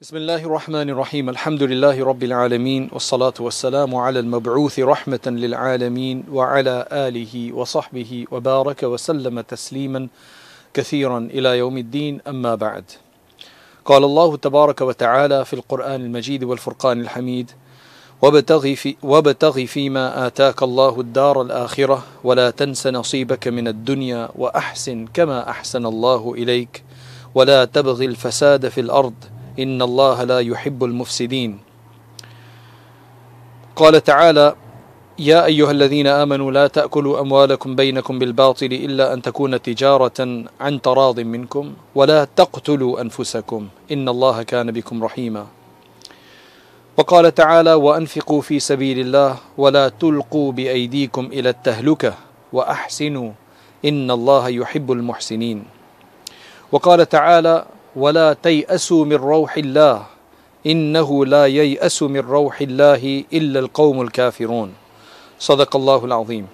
بسم الله الرحمن الرحيم الحمد لله رب العالمين والصلاة والسلام على المبعوث رحمة للعالمين وعلى آله وصحبه وبارك وسلم تسليما كثيرا إلى يوم الدين أما بعد قال الله تبارك وتعالى في القرآن المجيد والفرقان الحميد وابتغ, في وابتغ فيما آتاك الله الدار الآخرة ولا تنس نصيبك من الدنيا وأحسن كما أحسن الله إليك ولا تبغ الفساد في الأرض إن الله لا يحب المفسدين. قال تعالى يا أيها الذين آمنوا لا تأكلوا أموالكم بينكم بالباطل إلا أن تكون تجارة عن تراض منكم ولا تقتلوا أنفسكم إن الله كان بكم رحيما. وقال تعالى وأنفقوا في سبيل الله ولا تلقوا بأيديكم إلى التهلكة وأحسنوا إن الله يحب المحسنين. وقال تعالى ولا تيأسوا من روح الله إنه لا ييأس من روح الله إلا القوم الكافرون صدق الله العظيم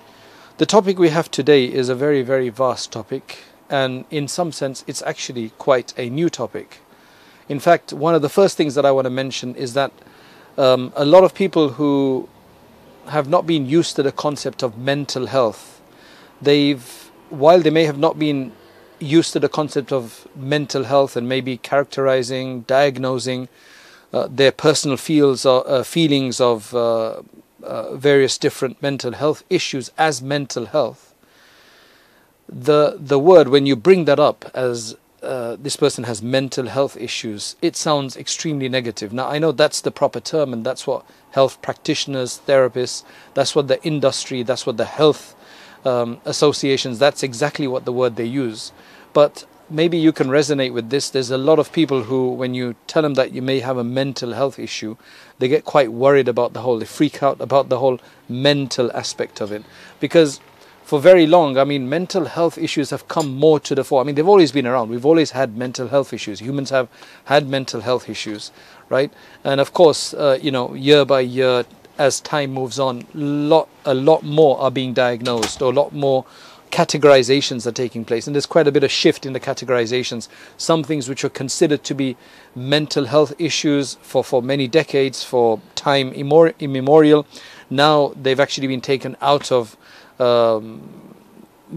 The topic we have today is a very very vast topic and in some sense it's actually quite a new topic. In fact, one of the first things that I want to mention is that um, a lot of people who have not been used to the concept of mental health, they've while they may have not been used to the concept of mental health and maybe characterizing, diagnosing uh, their personal feels or, uh, feelings of uh, uh, various different mental health issues as mental health. The the word when you bring that up as uh, this person has mental health issues, it sounds extremely negative. Now I know that's the proper term and that's what health practitioners, therapists, that's what the industry, that's what the health um, associations, that's exactly what the word they use. But maybe you can resonate with this. There's a lot of people who, when you tell them that you may have a mental health issue, they get quite worried about the whole, they freak out about the whole mental aspect of it. Because for very long, I mean, mental health issues have come more to the fore. I mean, they've always been around. We've always had mental health issues. Humans have had mental health issues, right? And of course, uh, you know, year by year, as time moves on, lot a lot more are being diagnosed, or a lot more categorizations are taking place, and there's quite a bit of shift in the categorizations. Some things which were considered to be mental health issues for, for many decades, for time immemorial, now they've actually been taken out of um,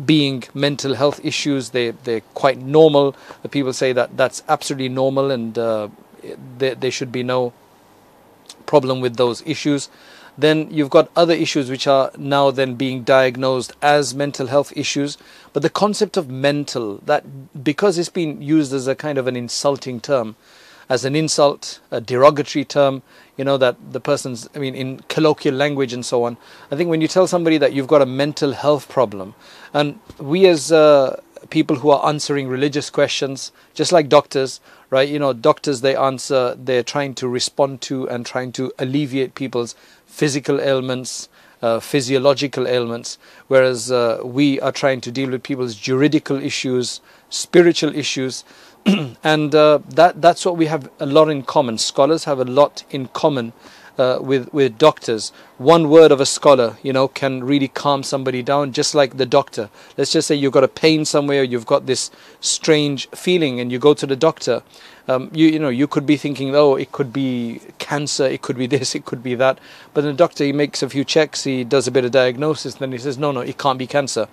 being mental health issues. They they're quite normal. The people say that that's absolutely normal, and uh, there, there should be no problem with those issues then you've got other issues which are now then being diagnosed as mental health issues. But the concept of mental that because it's been used as a kind of an insulting term as an insult a derogatory term you know that the person's i mean in colloquial language and so on i think when you tell somebody that you've got a mental health problem and we as uh, people who are answering religious questions just like doctors right you know doctors they answer they're trying to respond to and trying to alleviate people's physical ailments uh, physiological ailments whereas uh, we are trying to deal with people's juridical issues spiritual issues. And uh, that that's what we have a lot in common. Scholars have a lot in common uh, with with doctors. One word of a scholar, you know, can really calm somebody down, just like the doctor. Let's just say you've got a pain somewhere, you've got this strange feeling, and you go to the doctor. Um, you you know you could be thinking, oh, it could be cancer, it could be this, it could be that. But the doctor he makes a few checks, he does a bit of diagnosis, and then he says, no, no, it can't be cancer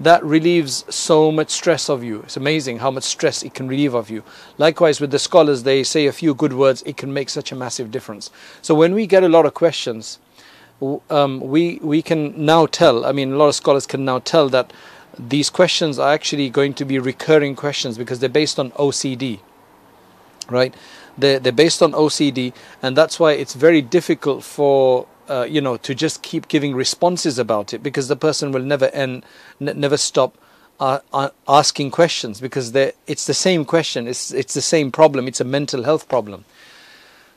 that relieves so much stress of you. It's amazing how much stress it can relieve of you. Likewise, with the scholars, they say a few good words, it can make such a massive difference. So when we get a lot of questions, um, we we can now tell. I mean, a lot of scholars can now tell that these questions are actually going to be recurring questions because they're based on OCD, right? They're they're based on OCD, and that's why it's very difficult for uh, you know to just keep giving responses about it because the person will never end n- never stop uh, uh, asking questions because it's the same question. It's it's the same problem. It's a mental health problem.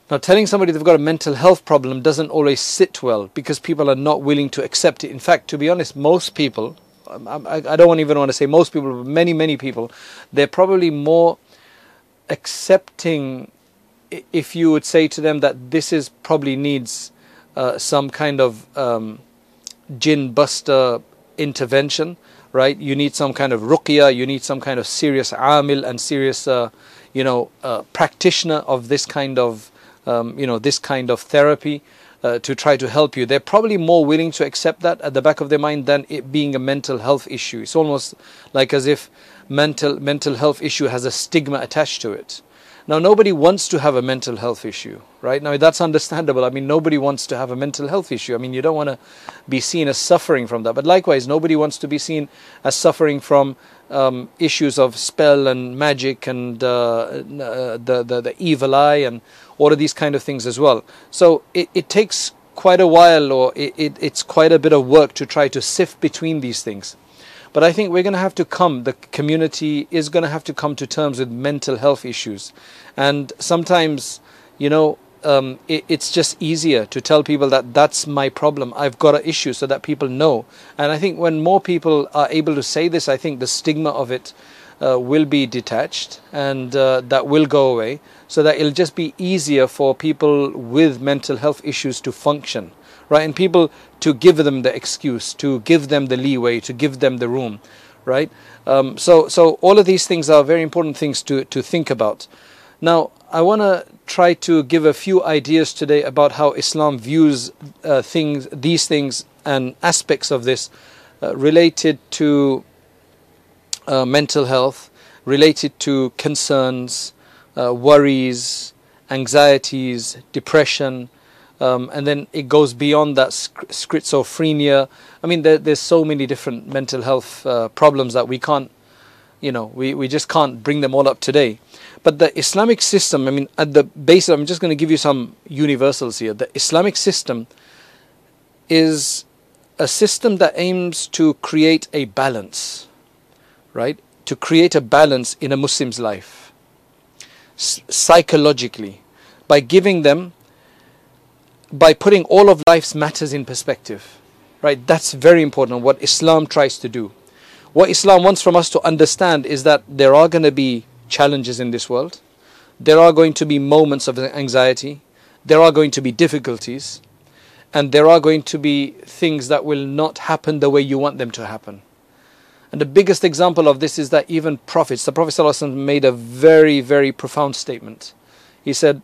Now telling somebody they've got a mental health problem doesn't always sit well because people are not willing to accept it. In fact to be honest most people um, I, I don't even want to say most people but many many people they're probably more accepting if you would say to them that this is probably needs uh, some kind of um, jinn buster intervention, right? You need some kind of ruqya, you need some kind of serious amil and serious, uh, you know, uh, practitioner of this kind of, um, you know, this kind of therapy. Uh, to try to help you. They're probably more willing to accept that at the back of their mind than it being a mental health issue. It's almost like as if mental mental health issue has a stigma attached to it. Now, nobody wants to have a mental health issue, right? Now, that's understandable. I mean, nobody wants to have a mental health issue. I mean, you don't want to be seen as suffering from that. But likewise, nobody wants to be seen as suffering from um, issues of spell and magic and uh, uh, the, the, the evil eye and all of these kind of things as well. So it, it takes quite a while or it, it, it's quite a bit of work to try to sift between these things. But I think we're going to have to come, the community is going to have to come to terms with mental health issues. And sometimes, you know, um, it, it's just easier to tell people that that's my problem. I've got an issue so that people know. And I think when more people are able to say this, I think the stigma of it uh, will be detached and uh, that will go away so that it'll just be easier for people with mental health issues to function right? And people to give them the excuse, to give them the leeway, to give them the room, right? Um, so, so all of these things are very important things to, to think about. Now, I want to try to give a few ideas today about how Islam views uh, things, these things, and aspects of this uh, related to uh, mental health, related to concerns, uh, worries, anxieties, depression, um, and then it goes beyond that schizophrenia. I mean, there, there's so many different mental health uh, problems that we can't, you know, we, we just can't bring them all up today. But the Islamic system, I mean, at the base, I'm just going to give you some universals here. The Islamic system is a system that aims to create a balance, right? To create a balance in a Muslim's life, psychologically, by giving them by putting all of life's matters in perspective. Right? That's very important, what Islam tries to do. What Islam wants from us to understand is that there are going to be challenges in this world. There are going to be moments of anxiety. There are going to be difficulties. And there are going to be things that will not happen the way you want them to happen. And the biggest example of this is that even prophets, the Prophet ﷺ made a very, very profound statement. He said,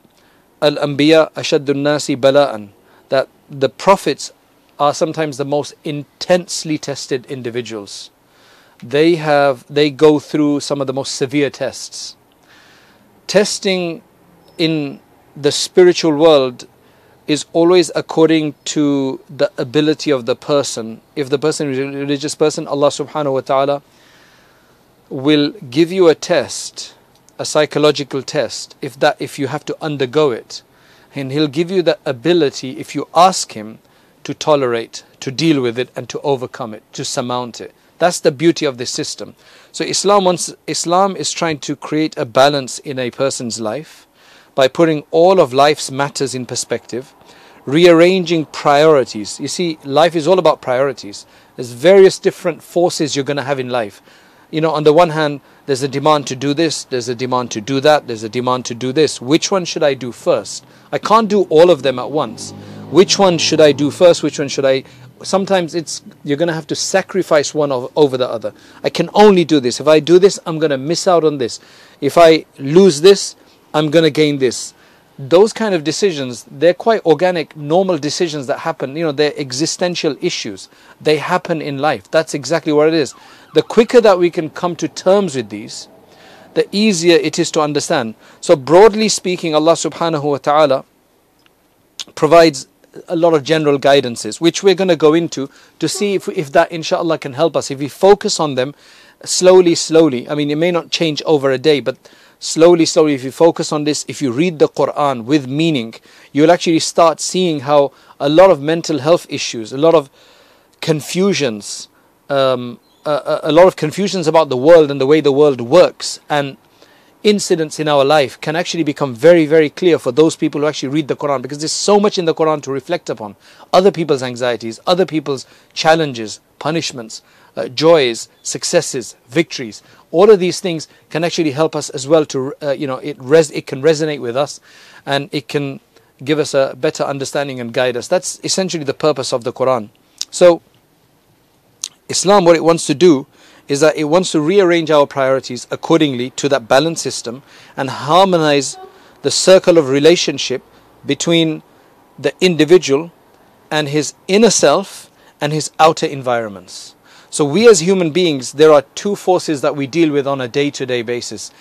Al-Anbiya ashaddu nasi bala'an that the prophets are sometimes the most intensely tested individuals. They have they go through some of the most severe tests. Testing in the spiritual world is always according to the ability of the person. If the person is a religious person, Allah subhanahu wa ta'ala will give you a test a psychological test if that if you have to undergo it. And he'll give you the ability if you ask him to tolerate to deal with it and to overcome it to surmount it. That's the beauty of this system. So islam wants islam is trying to create a balance in a person's life by putting all of life's matters in perspective rearranging priorities. You see life is all about priorities. There's various different forces you're going to have in life you know, on the one hand, there's a demand to do this, there's a demand to do that, there's a demand to do this. Which one should I do first? I can't do all of them at once. Which one should I do first? Which one should I? Sometimes it's you're going to have to sacrifice one over the other. I can only do this. If I do this, I'm going to miss out on this. If I lose this, I'm going to gain this those kind of decisions they're quite organic normal decisions that happen you know they're existential issues they happen in life that's exactly what it is the quicker that we can come to terms with these the easier it is to understand. So broadly speaking allah subhanahu wa ta'ala provides a lot of general guidances which we're going to go into to see if, if that inshallah can help us. If we focus on them slowly slowly i mean it may not change over a day but slowly, slowly, if you focus on this, if you read the Quran with meaning, you'll actually start seeing how a lot of mental health issues, a lot of confusions, um, a, lot of confusions about the world and the way the world works, and incidents in our life can actually become very, very clear for those people who actually read the Quran because there's so much in the Quran to reflect upon. Other people's anxieties, other people's challenges, punishments, uh, joys, successes, victories. All of these things can actually help us as well to, uh, you know, it, res- it can resonate with us and it can give us a better understanding and guide us. That's essentially the purpose of the Quran. So, Islam, what it wants to do is that it wants to rearrange our priorities accordingly to that balance system and harmonize the circle of relationship between the individual and his inner self and his outer environments. So, we as human beings, there are two forces that we deal with on a day to day basis.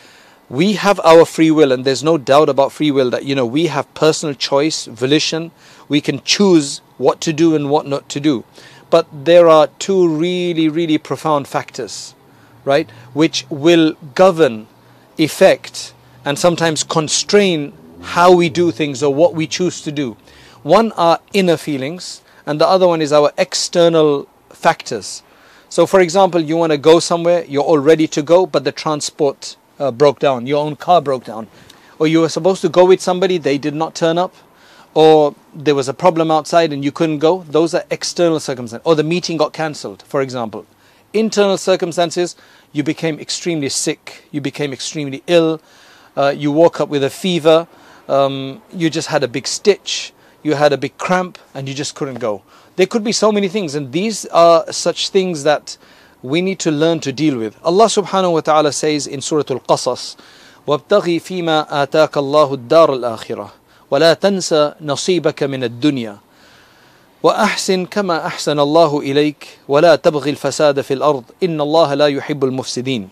We have our free will, and there's no doubt about free will that, you know, we have personal choice, volition. We can choose what to do and what not to do. But there are two really, really profound factors, right, which will govern, effect, and sometimes constrain how we do things or what we choose to do. One are inner feelings, and the other one is our external factors. So, for example, you want to go somewhere, you're all ready to go, but the transport uh, broke down, your own car broke down, or you were supposed to go with somebody, they did not turn up, or there was a problem outside and you couldn't go. Those are external circumstances, or the meeting got cancelled, for example. Internal circumstances, you became extremely sick, you became extremely ill, uh, you woke up with a fever, um, you just had a big stitch, you had a big cramp, and you just couldn't go. There could be so many things, and these are such things that we need to learn to deal with. Allah subhanahu wa ta'ala says in Surah Al Qasas, وابتغي فيما آتاك الله الدار الآخرة ولا تنسى نصيبك من الدنيا وأحسن كما أحسن الله إليك ولا تبغي الفساد في الأرض إن الله لا يحب المفسدين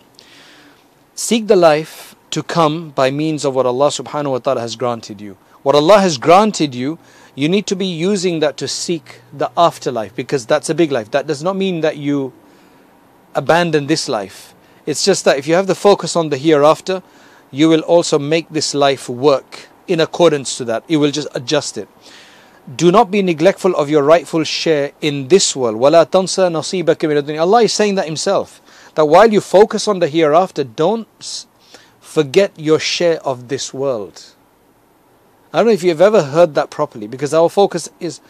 Seek the life to come by means of what Allah subhanahu wa ta'ala has granted you. What Allah has granted you, you need to be using that to seek the afterlife because that's a big life. That does not mean that you abandon this life. It's just that if you have the focus on the hereafter, you will also make this life work in accordance to that. You will just adjust it. Do not be neglectful of your rightful share in this world. وَلَا تَنْسَ نَصِيبَكَ مِنَ الدُّنْيا Allah is saying that Himself. That while you focus on the hereafter, don't forget your share of this world. I don't know if you've ever heard that properly because our focus is,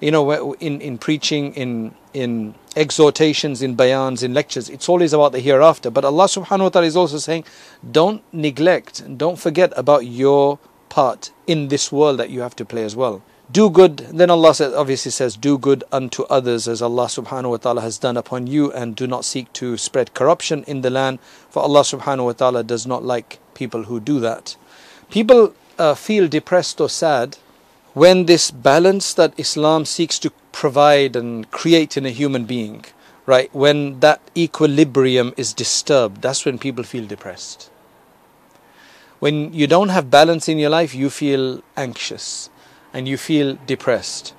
you know, in, in preaching, in, in exhortations, in bayans, in lectures, it's always about the hereafter. But Allah subhanahu wa ta'ala is also saying, don't neglect, don't forget about your part in this world that you have to play as well. Do good, then Allah says, obviously says, do good unto others as Allah subhanahu wa ta'ala has done upon you, and do not seek to spread corruption in the land, for Allah subhanahu wa ta'ala does not like people who do that. People uh, feel depressed or sad when this balance that Islam seeks to provide and create in a human being, right, when that equilibrium is disturbed, that's when people feel depressed. When you don't have balance in your life, you feel anxious and you feel depressed.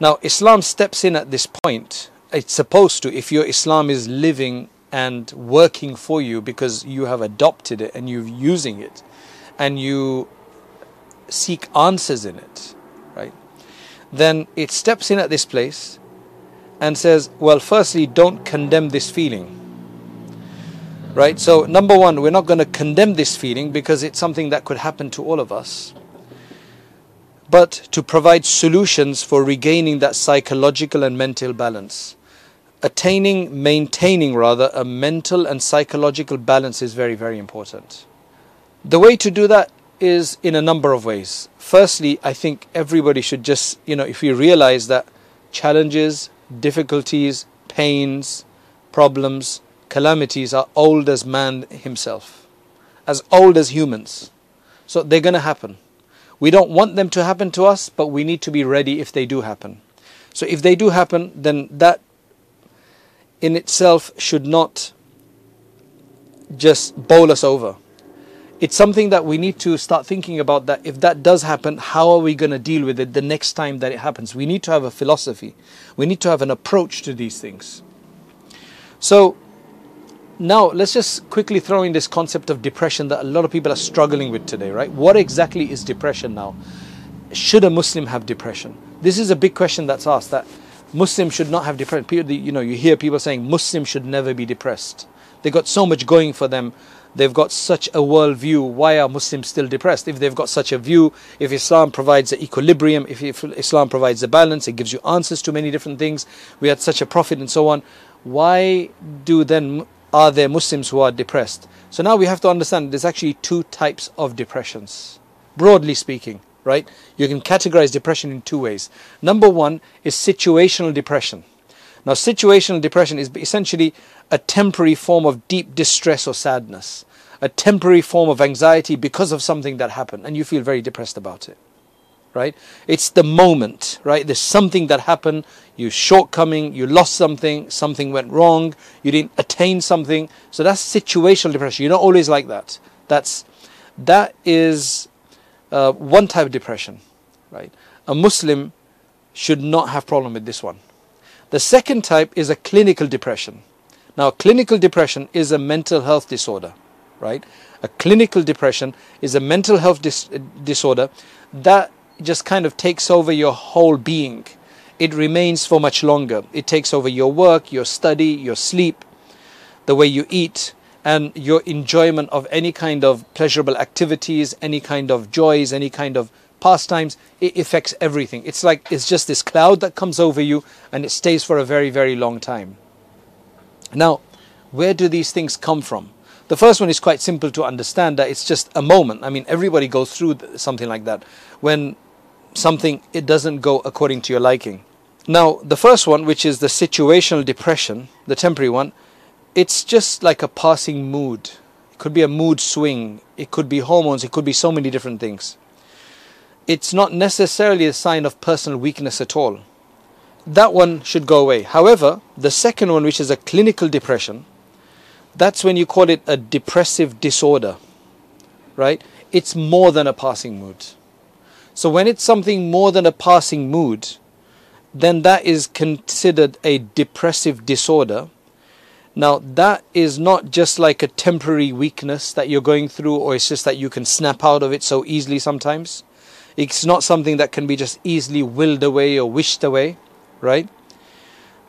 Now, Islam steps in at this point. It's supposed to, if your Islam is living and working for you because you have adopted it and you're using it and you seek answers in it, right? Then it steps in at this place and says, well, firstly, don't condemn this feeling. Right? So, number one, we're not going to condemn this feeling because it's something that could happen to all of us but to provide solutions for regaining that psychological and mental balance. Attaining, maintaining rather, a mental and psychological balance is very, very important. The way to do that is in a number of ways. Firstly, I think everybody should just, you know, if we realize that challenges, difficulties, pains, problems, calamities are old as man himself, as old as humans. So they're going to happen we don't want them to happen to us, but we need to be ready if they do happen. So if they do happen, then that in itself should not just bowl us over. It's something that we need to start thinking about that if that does happen, how are we going to deal with it the next time that it happens? We need to have a philosophy. We need to have an approach to these things. So now, let's just quickly throw in this concept of depression that a lot of people are struggling with today, right? What exactly is depression now? Should a Muslim have depression? This is a big question that's asked that Muslims should not have depression. You know, you hear people saying Muslims should never be depressed. They've got so much going for them. They've got such a worldview. Why are Muslims still depressed? If they've got such a view, if Islam provides the equilibrium, if Islam provides the balance, it gives you answers to many different things. We had such a prophet and so on. Why do then are there Muslims who are depressed? So now we have to understand there's actually two types of depressions, broadly speaking, right? You can categorize depression in two ways. Number one is situational depression. Now, situational depression is essentially a temporary form of deep distress or sadness, a temporary form of anxiety because of something that happened, and you feel very depressed about it. Right? It's the moment, right? There's something that happened, you shortcoming, you lost something, something went wrong, you didn't attain something. So that's situational depression. You're not always like that. That's that is uh, one type of depression, right? A Muslim should not have problem with this one. The second type is a clinical depression. Now, clinical depression is a mental health disorder, right? A clinical depression is a mental health dis- disorder that just kind of takes over your whole being. It remains for much longer. It takes over your work, your study, your sleep, the way you eat, and your enjoyment of any kind of pleasurable activities, any kind of joys, any kind of pastimes, it affects everything. It's like it's just this cloud that comes over you and it stays for a very, very long time. Now, where do these things come from? The first one is quite simple to understand that it's just a moment. I mean, everybody goes through something like that when something it doesn't go according to your liking. Now, the first one, which is the situational depression, the temporary one, it's just like a passing mood. It could be a mood swing, it could be hormones, it could be so many different things. It's not necessarily a sign of personal weakness at all. That one should go away. However, the second one, which is a clinical depression, that's when you call it a depressive disorder, right? It's more than a passing mood. So when it's something more than a passing mood, then that is considered a depressive disorder now, that is not just like a temporary weakness that you're going through, or it's just that you can snap out of it so easily sometimes. It's not something that can be just easily willed away or wished away, right?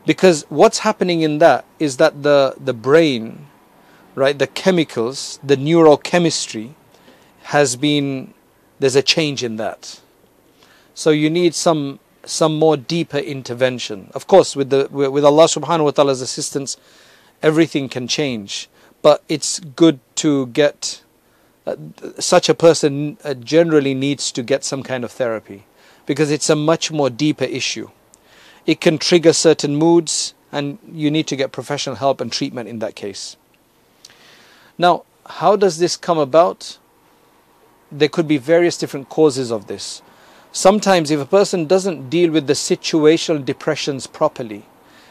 Because what's happening in that is that the, the brain, right, the chemicals, the neurochemistry has been, there's a change in that. So you need some some more deeper intervention. Of course, with the with Allah subhanahu wa ta'ala's assistance, everything can change. But it's good to get uh, such a person uh, generally needs to get some kind of therapy because it's a much more deeper issue. It can trigger certain moods, and you need to get professional help and treatment in that case. Now, how does this come about? There could be various different causes of this. Sometimes, if a person doesn't deal with the situational depressions properly,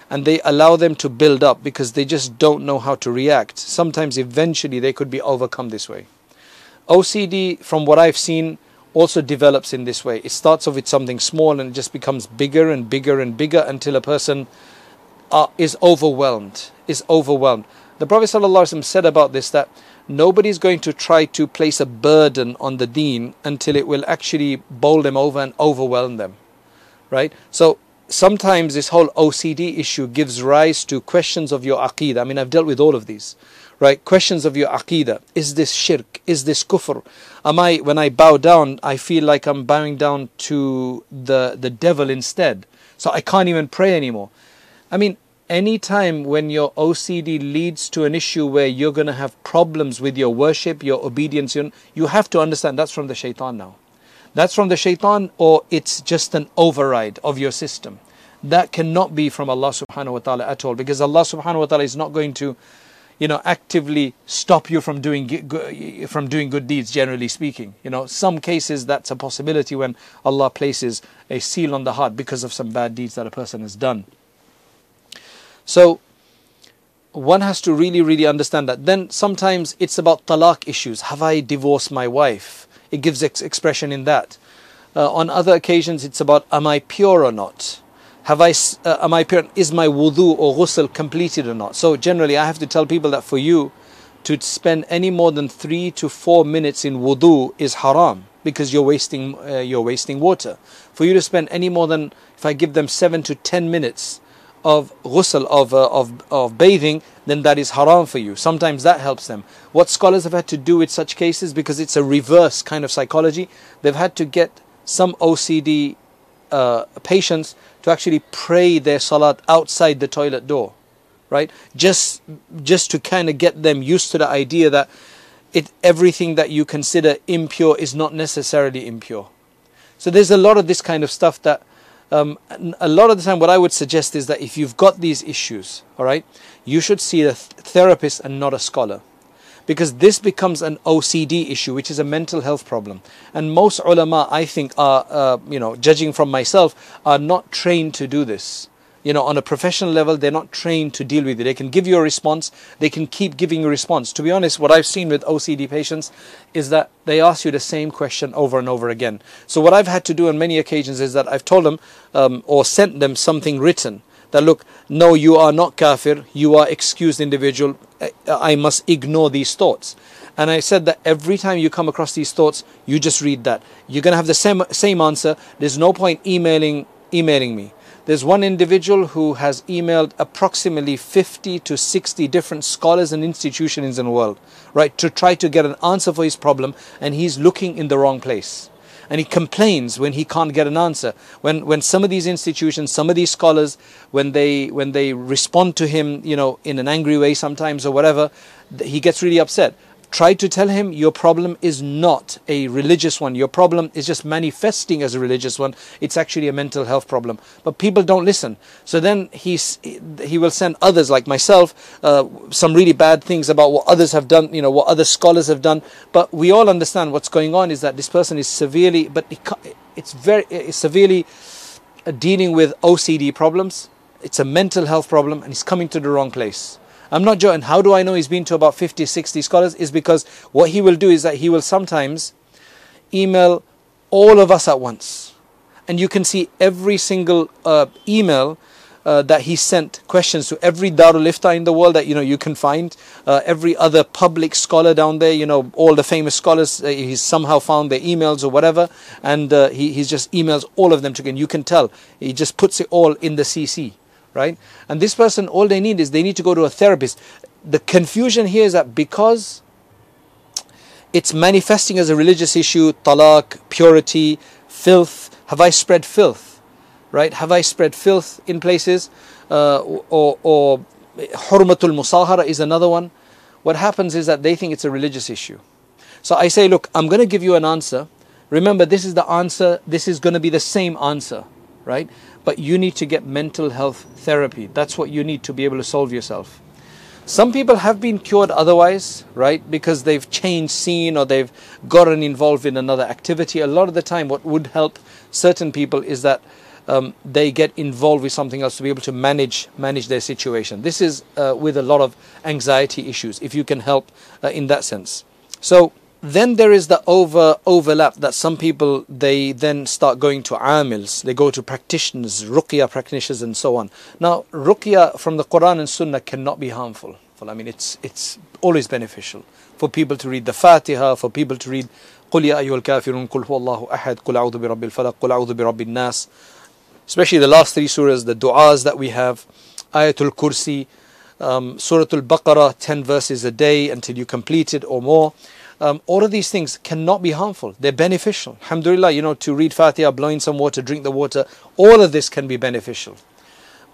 and they allow them to build up because they just don't know how to react. Sometimes eventually they could be overcome this way. OCD, from what I've seen, also develops in this way. It starts off with something small and it just becomes bigger and bigger and bigger until a person uh, is overwhelmed. Is overwhelmed. The Prophet said about this that nobody is going to try to place a burden on the deen until it will actually bowl them over and overwhelm them. Right? So sometimes this whole OCD issue gives rise to questions of your aqidah. I mean, I've dealt with all of these, right? Questions of your aqidah. Is this shirk? Is this kufr? Am I, when I bow down, I feel like I'm bowing down to the, the devil instead. So I can't even pray anymore. I mean, any time when your OCD leads to an issue where you're going to have problems with your worship, your obedience, you have to understand that's from the shaitan now. That's from the shaitan or it's just an override of your system. That cannot be from Allah subhanahu wa ta'ala at all because Allah subhanahu wa ta'ala is not going to you know actively stop you from doing from doing good deeds generally speaking. You know some cases that's a possibility when Allah places a seal on the heart because of some bad deeds that a person has done so one has to really really understand that then sometimes it's about talaq issues have i divorced my wife it gives ex- expression in that. Uh, on other occasions, it's about am I pure or not? Have I, uh, am I pure? Is my wudu or ghusl completed or not? So generally, I have to tell people that for you to spend any more than three to four minutes in wudu is haram because you're wasting uh, you're wasting water. For you to spend any more than if I give them seven to ten minutes of ghusl, of, uh, of, of bathing, then that is haram for you. Sometimes that helps them. What scholars have had to do with such cases, because it's a reverse kind of psychology, they've had to get some OCD uh, patients to actually pray their salat outside the toilet door, right? Just, just to kind of get them used to the idea that it, everything that you consider impure is not necessarily impure. So there's a lot of this kind of stuff that um, a lot of the time, what I would suggest is that if you've got these issues, all right, you should see a th- therapist and not a scholar. Because this becomes an OCD issue, which is a mental health problem. And most ulama, I think, are, uh, you know, judging from myself, are not trained to do this you know, on a professional level, they're not trained to deal with it. They can give you a response, they can keep giving you a response. To be honest, what I've seen with OCD patients is that they ask you the same question over and over again. So, what I've had to do on many occasions is that I've told them um, or sent them something written that look, no, you are not kafir, you are excused individual, I must ignore these thoughts. And I said that every time you come across these thoughts, you just read that. You're going to have the same, same answer. There's no point emailing emailing me there's one individual who has emailed approximately 50 to 60 different scholars and institutions in the world, right, to try to get an answer for his problem, and he's looking in the wrong place. And he complains when he can't get an answer. When when some of these institutions, some of these scholars, when they when they respond to him, you know, in an angry way sometimes or whatever, he gets really upset try to tell him your problem is not a religious one. Your problem is just manifesting as a religious one. It's actually a mental health problem. But people don't listen. So then he's, he will send others like myself uh, some really bad things about what others have done, you know, what other scholars have done. But we all understand what's going on is that this person is severely, but it's very it's severely uh, dealing with OCD problems. It's a mental health problem and he's coming to the wrong place. I'm not joking. How do I know he's been to about 50, 60 scholars? Is because what he will do is that he will sometimes email all of us at once. And you can see every single uh, email uh, that he sent questions to every Darul Ifta in the world that you know you can find, uh, every other public scholar down there, you know all the famous scholars. Uh, he's somehow found their emails or whatever, and uh, he he just emails all of them to together. You can tell he just puts it all in the CC right? And this person, all they need is they need to go to a therapist. The confusion here is that because it's manifesting as a religious issue, talaq, purity, filth, have I spread filth? Right? Have I spread filth in places? Uh, or, or hurmatul musahara is another one. What happens is that they think it's a religious issue. So I say, look, I'm going to give you an answer. Remember, this is the answer, this is going to be the same answer, right? But you need to get mental health therapy. That's what you need to be able to solve yourself. Some people have been cured otherwise, right? Because they've changed scene or they've gotten involved in another activity. A lot of the time, what would help certain people is that um, they get involved with something else to be able to manage manage their situation. This is uh, with a lot of anxiety issues. If you can help uh, in that sense, so then there is the over overlap that some people they then start going to amils they go to practitioners ruqya practitioners and so on now ruqya from the quran and sunnah cannot be harmful i mean it's it's always beneficial for people to read the fatiha for people to read قل يا أيها الكافرون قل هو الله أحد قل أعوذ برب الفلق قل أعوذ برب الناس especially the last three surahs the du'as that we have ayatul kursi um, surah al-baqarah 10 verses a day until you complete it or more um, all of these things cannot be harmful. They're beneficial. Alhamdulillah, you know, to read Fatiha, blowing some water, drink the water, all of this can be beneficial.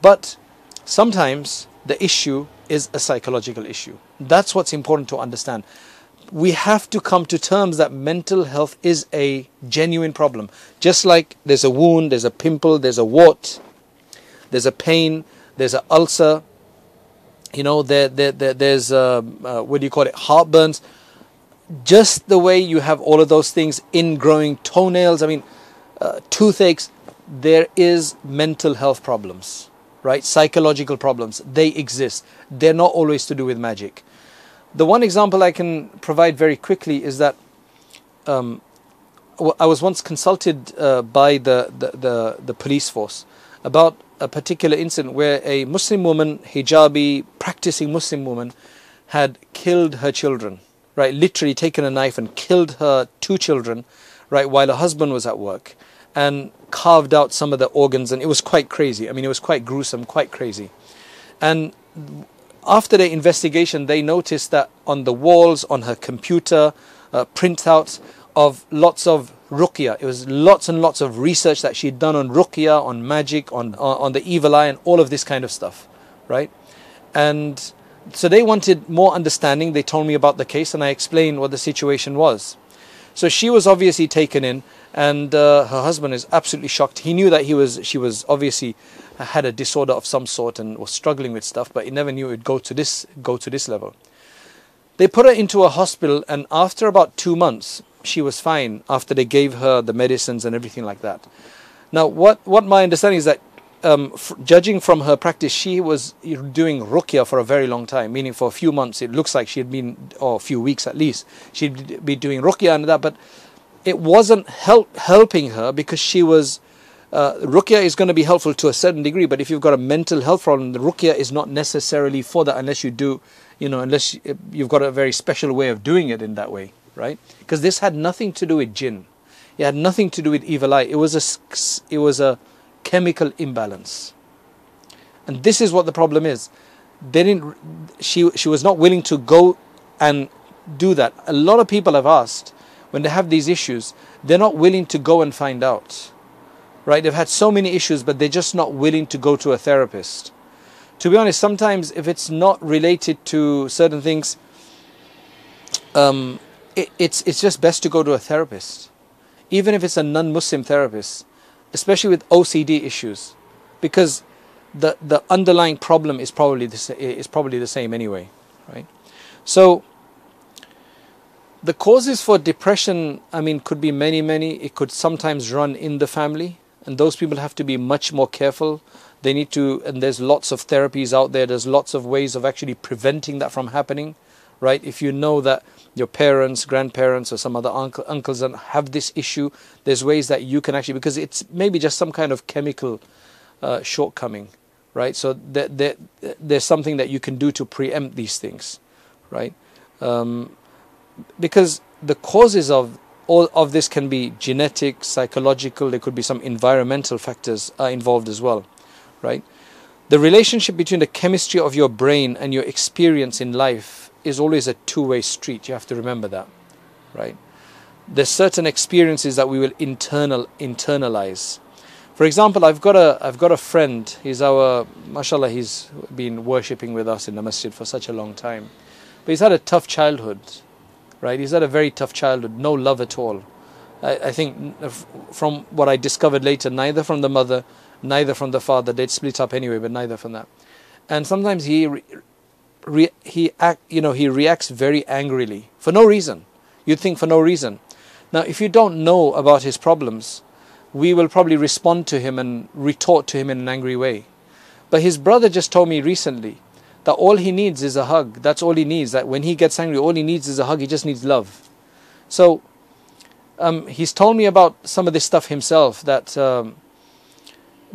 But sometimes the issue is a psychological issue. That's what's important to understand. We have to come to terms that mental health is a genuine problem. Just like there's a wound, there's a pimple, there's a wart, there's a pain, there's an ulcer, you know, there, there, there there's, uh, uh, what do you call it, heartburns just the way you have all of those things in growing toenails, I mean, uh, toothaches, there is mental health problems, right? Psychological problems. They exist. They're not always to do with magic. The one example I can provide very quickly is that um, I was once consulted uh, by the, the, the, the police force about a particular incident where a Muslim woman, hijabi, practicing Muslim woman, had killed her children right, literally taken a knife and killed her two children, right, while her husband was at work, and carved out some of the organs, and it was quite crazy. I mean, it was quite gruesome, quite crazy. And after the investigation, they noticed that on the walls, on her computer, uh, printouts of lots of ruqya. It was lots and lots of research that she'd done on ruqya, on magic, on, on, on the evil eye, and all of this kind of stuff, right? And so they wanted more understanding. They told me about the case and I explained what the situation was. So she was obviously taken in, and uh, her husband is absolutely shocked. He knew that he was she was obviously had a disorder of some sort and was struggling with stuff, but he never knew it would go to this go to this level. They put her into a hospital, and after about two months, she was fine. After they gave her the medicines and everything like that. Now, what what my understanding is that um, f- judging from her practice, she was doing ruqya for a very long time, meaning for a few months. It looks like she had been, or a few weeks at least, she'd be doing ruqya and that, but it wasn't help, helping her because she was. Uh, is going to be helpful to a certain degree, but if you've got a mental health problem, the ruqya is not necessarily for that unless you do, you know, unless you've got a very special way of doing it in that way, right? Because this had nothing to do with jinn. It had nothing to do with evil eye. It was a, it was a chemical imbalance. And this is what the problem is. They didn't, she, she was not willing to go and do that. A lot of people have asked when they have these issues, they're not willing to go and find out. Right? They've had so many issues, but they're just not willing to go to a therapist. To be honest, sometimes if it's not related to certain things, um, it, it's it's just best to go to a therapist, even if it's a non-Muslim therapist especially with OCD issues, because the the underlying problem is probably the, is probably the same anyway, right? So the causes for depression, I mean, could be many, many. It could sometimes run in the family, and those people have to be much more careful. They need to, and there's lots of therapies out there. There's lots of ways of actually preventing that from happening, right? If you know that your parents, grandparents, or some other uncle, uncles and have this issue, there's ways that you can actually, because it's maybe just some kind of chemical uh, shortcoming, right? So there, there, there's something that you can do to preempt these things, right? Um, because the causes of all of this can be genetic, psychological, there could be some environmental factors uh, involved as well, right? The relationship between the chemistry of your brain and your experience in life is always a two-way street. You have to remember that, right? There's certain experiences that we will internal internalize. For example, I've got a I've got a friend. He's our mashallah. He's been worshipping with us in the masjid for such a long time, but he's had a tough childhood, right? He's had a very tough childhood. No love at all. I, I think uh, from what I discovered later, neither from the mother, neither from the father. They'd split up anyway, but neither from that. And sometimes he he act, you know, he reacts very angrily for no reason. You'd think for no reason. Now, if you don't know about his problems, we will probably respond to him and retort to him in an angry way. But his brother just told me recently that all he needs is a hug. That's all he needs. That when he gets angry, all he needs is a hug. He just needs love. So um, he's told me about some of this stuff himself. That um,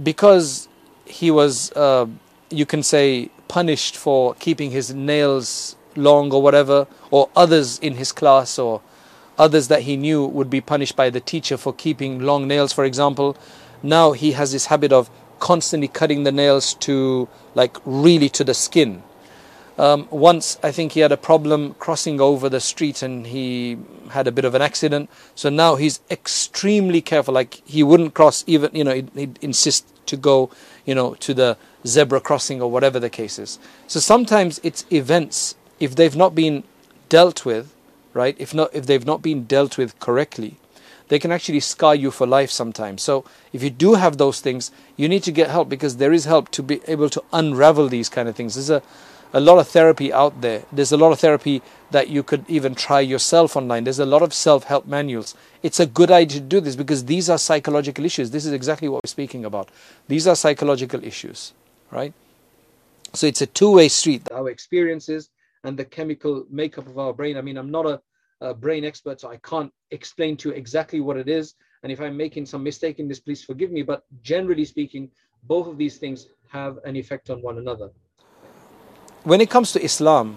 because he was, uh, you can say, punished for keeping his nails long or whatever, or others in his class or others that he knew would be punished by the teacher for keeping long nails, for example. Now he has this habit of constantly cutting the nails to like really to the skin. Um, once I think he had a problem crossing over the street and he had a bit of an accident. So now he's extremely careful. Like he wouldn't cross even, you know, he'd, he'd insist to go, you know, to the zebra crossing or whatever the case is. So sometimes it's events, if they've not been dealt with, right, if, not, if they've not been dealt with correctly, they can actually scar you for life sometimes. So if you do have those things, you need to get help because there is help to be able to unravel these kind of things. There's a, a lot of therapy out there. There's a lot of therapy that you could even try yourself online. There's a lot of self help manuals. It's a good idea to do this because these are psychological issues. This is exactly what we're speaking about. These are psychological issues right? So it's a two-way street. Our experiences and the chemical makeup of our brain. I mean, I'm not a, a, brain expert, so I can't explain to you exactly what it is. And if I'm making some mistake in this, please forgive me. But generally speaking, both of these things have an effect on one another. When it comes to Islam,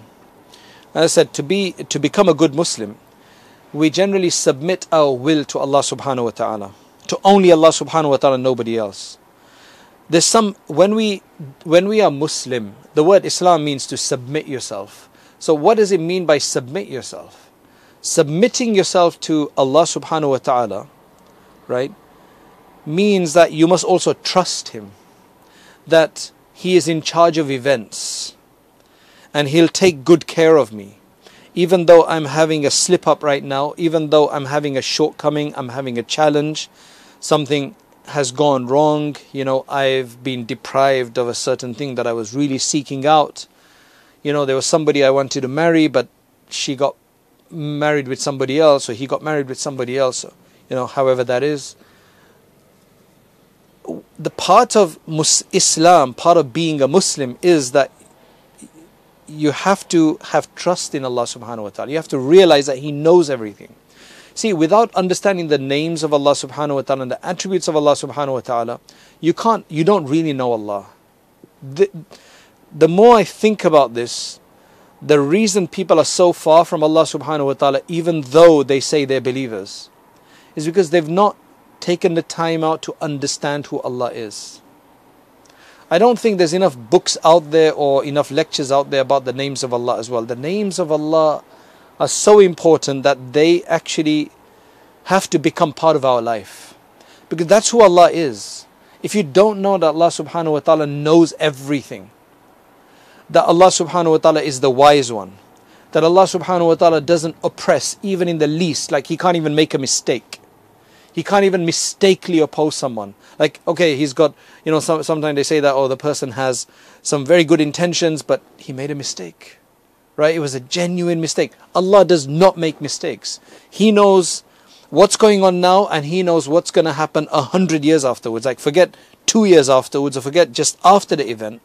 I said, to be to become a good Muslim, we generally submit our will to Allah subhanahu wa ta'ala. To only Allah subhanahu wa ta'ala, nobody else. There's some when we when we are muslim the word islam means to submit yourself. So what does it mean by submit yourself? Submitting yourself to allah subhanahu wa ta'ala right means that you must also trust him that he is in charge of events and he'll take good care of me even though I'm having a slip up right now, even though I'm having a shortcoming, I'm having a challenge, something has gone wrong, you know, I've been deprived of a certain thing that I was really seeking out. You know, there was somebody I wanted to marry, but she got married with somebody else, or he got married with somebody else, you know, however that is. The part of Islam, part of being a Muslim, is that you have to have trust in Allah subhanahu wa ta'ala. You have to realize that He knows everything. See, without understanding the names of Allah subhanahu wa ta'ala and the attributes of Allah subhanahu wa ta'ala, you can't you don't really know Allah. The, the more I think about this, the reason people are so far from Allah subhanahu wa ta'ala, even though they say they're believers, is because they've not taken the time out to understand who Allah is. I don't think there's enough books out there or enough lectures out there about the names of Allah as well. The names of Allah are so important that they actually have to become part of our life. Because that's who Allah is. If you don't know that Allah subhanahu wa ta'ala knows everything, that Allah subhanahu wa ta'ala is the wise one, that Allah subhanahu wa ta'ala doesn't oppress even in the least, like He can't even make a mistake. He can't even mistakenly oppose someone. Like, okay, he's got, you know, some, sometimes they say that, oh, the person has some very good intentions, but he made a mistake. Right? It was a genuine mistake. Allah does not make mistakes. He knows what's going on now and He knows what's going to happen a hundred years afterwards. Like, forget two years afterwards or forget just after the event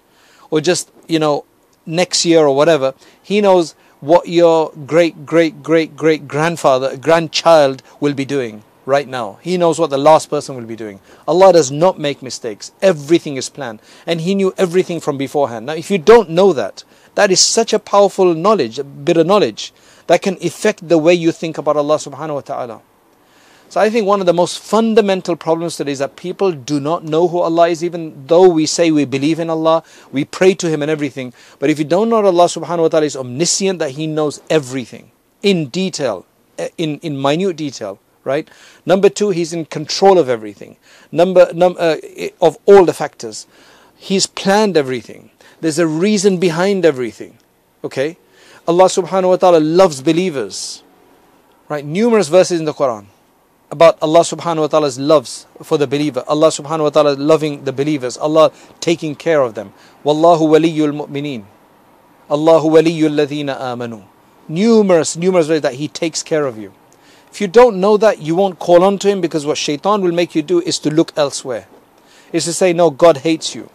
or just, you know, next year or whatever. He knows what your great, great, great, great grandfather, grandchild will be doing right now. He knows what the last person will be doing. Allah does not make mistakes. Everything is planned. And He knew everything from beforehand. Now, if you don't know that, that is such a powerful knowledge, a bit of knowledge, that can affect the way you think about Allah subhanahu wa ta'ala. So I think one of the most fundamental problems today is that people do not know who Allah is, even though we say we believe in Allah, we pray to Him and everything. But if you don't know Allah subhanahu wa ta'ala is omniscient, that He knows everything in detail, eh, in, in minute detail right? Number two, he's in control of everything. Number num, uh, of all the factors, he's planned everything. There's a reason behind everything. Okay, Allah Subhanahu wa Taala loves believers. Right, numerous verses in the Quran about Allah Subhanahu wa Taala's loves for the believer. Allah Subhanahu wa Taala loving the believers. Allah taking care of them. Wallahu waliyul mu'mineen. Allahu waliyul ladina amanu. Numerous, numerous ways that He takes care of you. If you don't know that, you won't call on to him because what shaitan will make you do is to look elsewhere. Is to say, no, God hates you.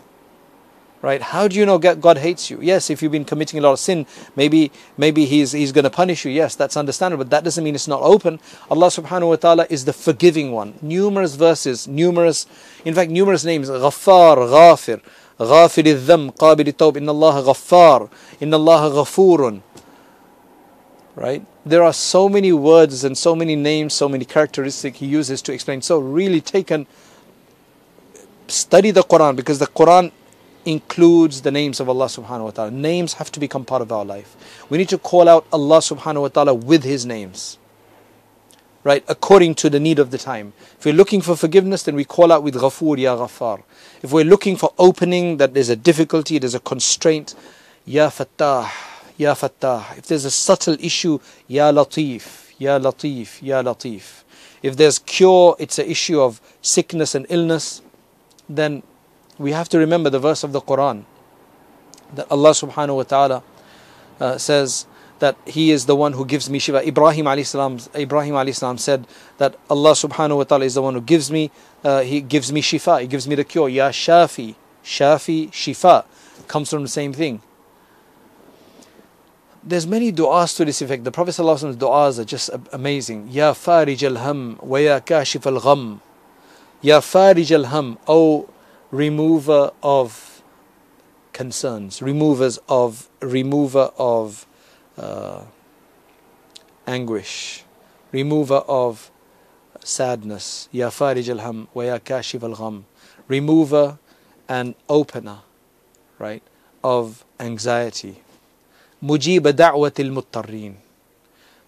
Right? How do you know God hates you? Yes, if you've been committing a lot of sin, maybe maybe he's he's going to punish you. Yes, that's understandable, but that doesn't mean it's not open. Allah Subhanahu wa Ta'ala is the forgiving one. Numerous verses, numerous in fact numerous names, Ghaffar, Ghafir, Ghafir al-Dham, Qabil al-Tawb, Inna Allah Ghaffar, Inna Allah Ghafurun right? There are so many words and so many names, so many characteristics he uses to explain. So really take and study the Quran because the Quran includes the names of Allah subhanahu wa ta'ala. Names have to become part of our life. We need to call out Allah subhanahu wa ta'ala with his names. Right, according to the need of the time. If we're looking for forgiveness, then we call out with Ghafoor, Ya Ghaffar. If we're looking for opening, that there's a difficulty, there's a constraint, Ya Fattah, Ya Fattah. If there's a subtle issue, Ya Latif, Ya Latif, Ya Latif. If there's cure, it's an issue of sickness and illness, then we have to remember the verse of the Quran that Allah subhanahu wa ta'ala uh, says that He is the one who gives me shifa. Ibrahim alayhi Ibrahim said that Allah subhanahu wa ta'ala is the one who gives me, uh, He gives me shifa, He gives me the cure. Ya Shafi, Shafi, Shifa comes from the same thing there's many du'as to this effect. The Prophet ﷺ's du'as are just amazing. Ya farij al-ham wa ya kashif al-gham. Ya farij al-ham, O remover of concerns, removers of, remover of uh, anguish, remover of sadness. Ya farij al-ham wa ya kashif al-gham. Remover and opener, right, of anxiety Mujib da'watil muttarreen,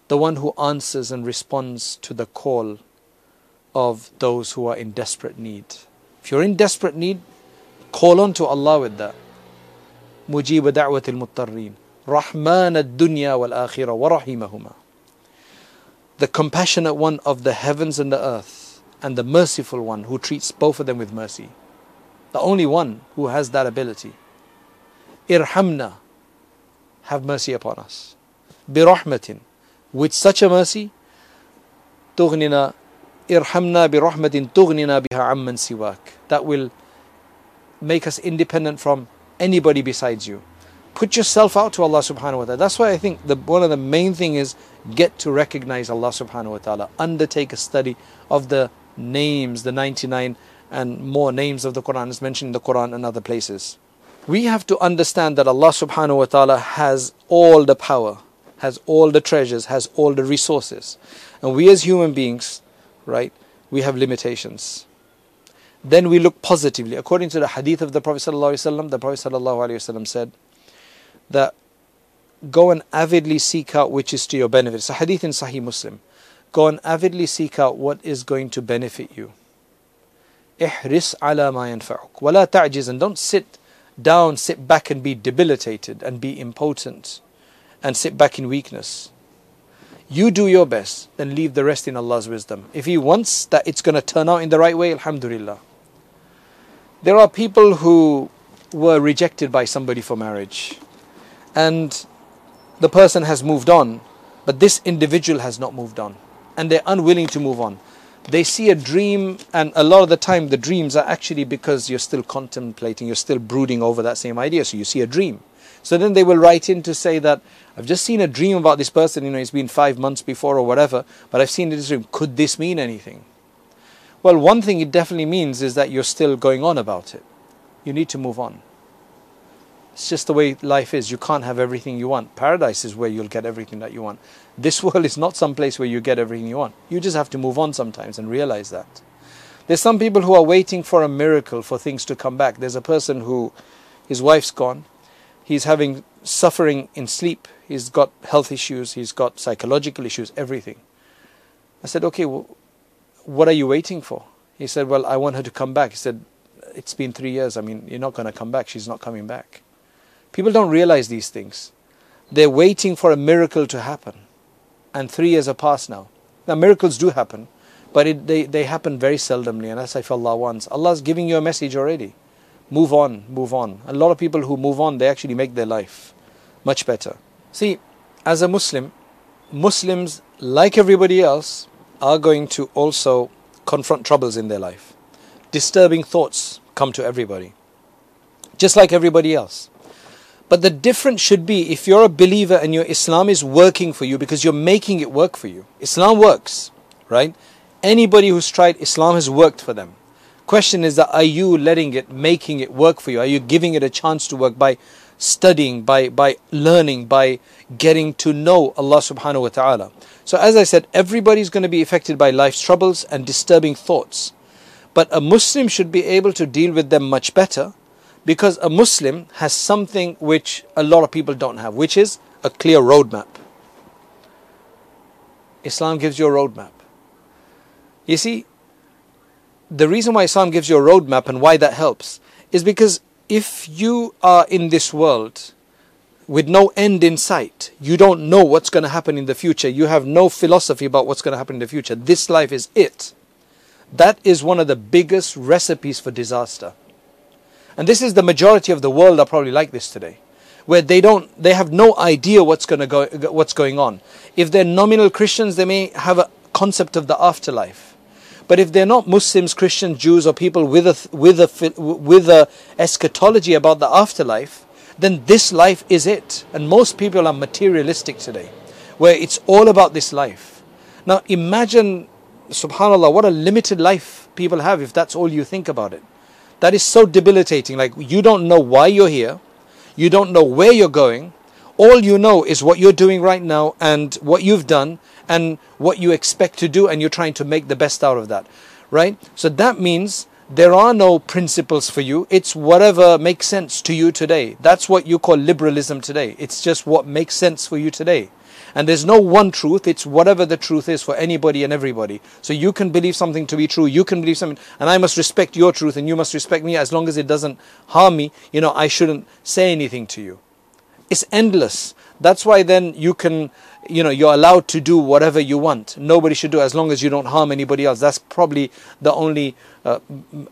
the one who answers and responds to the call of those who are in desperate need. If you're in desperate need, call on to Allah with that. Mujib da'watil muttarreen, Rahman ad-dunya wal wa. The compassionate one of the heavens and the earth, and the merciful one who treats both of them with mercy. The only one who has that ability. Irhamna have mercy upon us برحمة with such a mercy تغننا irhamna برحمة تغننا بها عمن سواك that will make us independent from anybody besides you put yourself out to Allah subhanahu wa ta'ala that's why I think the, one of the main thing is get to recognize Allah subhanahu wa ta'ala undertake a study of the names the 99 and more names of the Quran is mentioned in the Quran and other places we have to understand that Allah subhanahu wa ta'ala has all the power has all the treasures has all the resources and we as human beings right? We have limitations. Then we look positively. According to the hadith of the Prophet ﷺ, the Prophet ﷺ said that go and avidly seek out which is to your benefit. It's a hadith in Sahih Muslim. Go and avidly seek out what is going to benefit you. احرص على ما ينفعك ولا تعجز and don't sit down, sit back and be debilitated and be impotent and sit back in weakness. You do your best, then leave the rest in Allah's wisdom. If He wants that it's going to turn out in the right way, Alhamdulillah. There are people who were rejected by somebody for marriage, and the person has moved on, but this individual has not moved on, and they're unwilling to move on. They see a dream, and a lot of the time, the dreams are actually because you're still contemplating, you're still brooding over that same idea. So you see a dream. So then they will write in to say that I've just seen a dream about this person, you know, it's been five months before or whatever, but I've seen this dream. Could this mean anything? Well, one thing it definitely means is that you're still going on about it. You need to move on. It's just the way life is. You can't have everything you want. Paradise is where you'll get everything that you want. This world is not some place where you get everything you want. You just have to move on sometimes and realize that. There's some people who are waiting for a miracle for things to come back. There's a person who his wife's gone, he's having suffering in sleep, he's got health issues, he's got psychological issues, everything. I said, okay, well, what are you waiting for? He said, well, I want her to come back. He said, it's been three years. I mean, you're not going to come back. She's not coming back. People don't realize these things. They're waiting for a miracle to happen. And three years have passed now. Now, miracles do happen, but it, they, they happen very seldomly. And that's if Allah wants. Allah's giving you a message already move on, move on. A lot of people who move on, they actually make their life much better. See, as a Muslim, Muslims, like everybody else, are going to also confront troubles in their life. Disturbing thoughts come to everybody, just like everybody else. But the difference should be if you're a believer and your Islam is working for you because you're making it work for you. Islam works, right? Anybody who's tried Islam has worked for them. Question is that are you letting it, making it work for you? Are you giving it a chance to work by studying, by, by learning, by getting to know Allah subhanahu wa ta'ala? So as I said, everybody's going to be affected by life's troubles and disturbing thoughts. But a Muslim should be able to deal with them much better because a Muslim has something which a lot of people don't have, which is a clear roadmap. Islam gives you a roadmap. You see, the reason why Islam gives you a roadmap and why that helps is because if you are in this world with no end in sight, you don't know what's going to happen in the future, you have no philosophy about what's going to happen in the future, this life is it. That is one of the biggest recipes for disaster. And this is the majority of the world are probably like this today, where they don't, they have no idea what's going to go, what's going on. If they're nominal Christians, they may have a concept of the afterlife but if they're not Muslims, Christians, Jews, or people with a, with a, with a eschatology about the afterlife, then this life is it. And most people are materialistic today, where it's all about this life. Now imagine, subhanAllah, what a limited life people have if that's all you think about it. That is so debilitating. Like you don't know why you're here, you don't know where you're going. All you know is what you're doing right now and what you've done and what you expect to do and you're trying to make the best out of that right? So that means there are no principles for you. It's whatever makes sense to you today. That's what you call liberalism today. It's just what makes sense for you today and there's no one truth it's whatever the truth is for anybody and everybody so you can believe something to be true you can believe something and i must respect your truth and you must respect me as long as it doesn't harm me you know i shouldn't say anything to you It's endless. That's why then you can, you know, you're allowed to do whatever you want. Nobody should do as long as you don't harm anybody else. That's probably the only uh,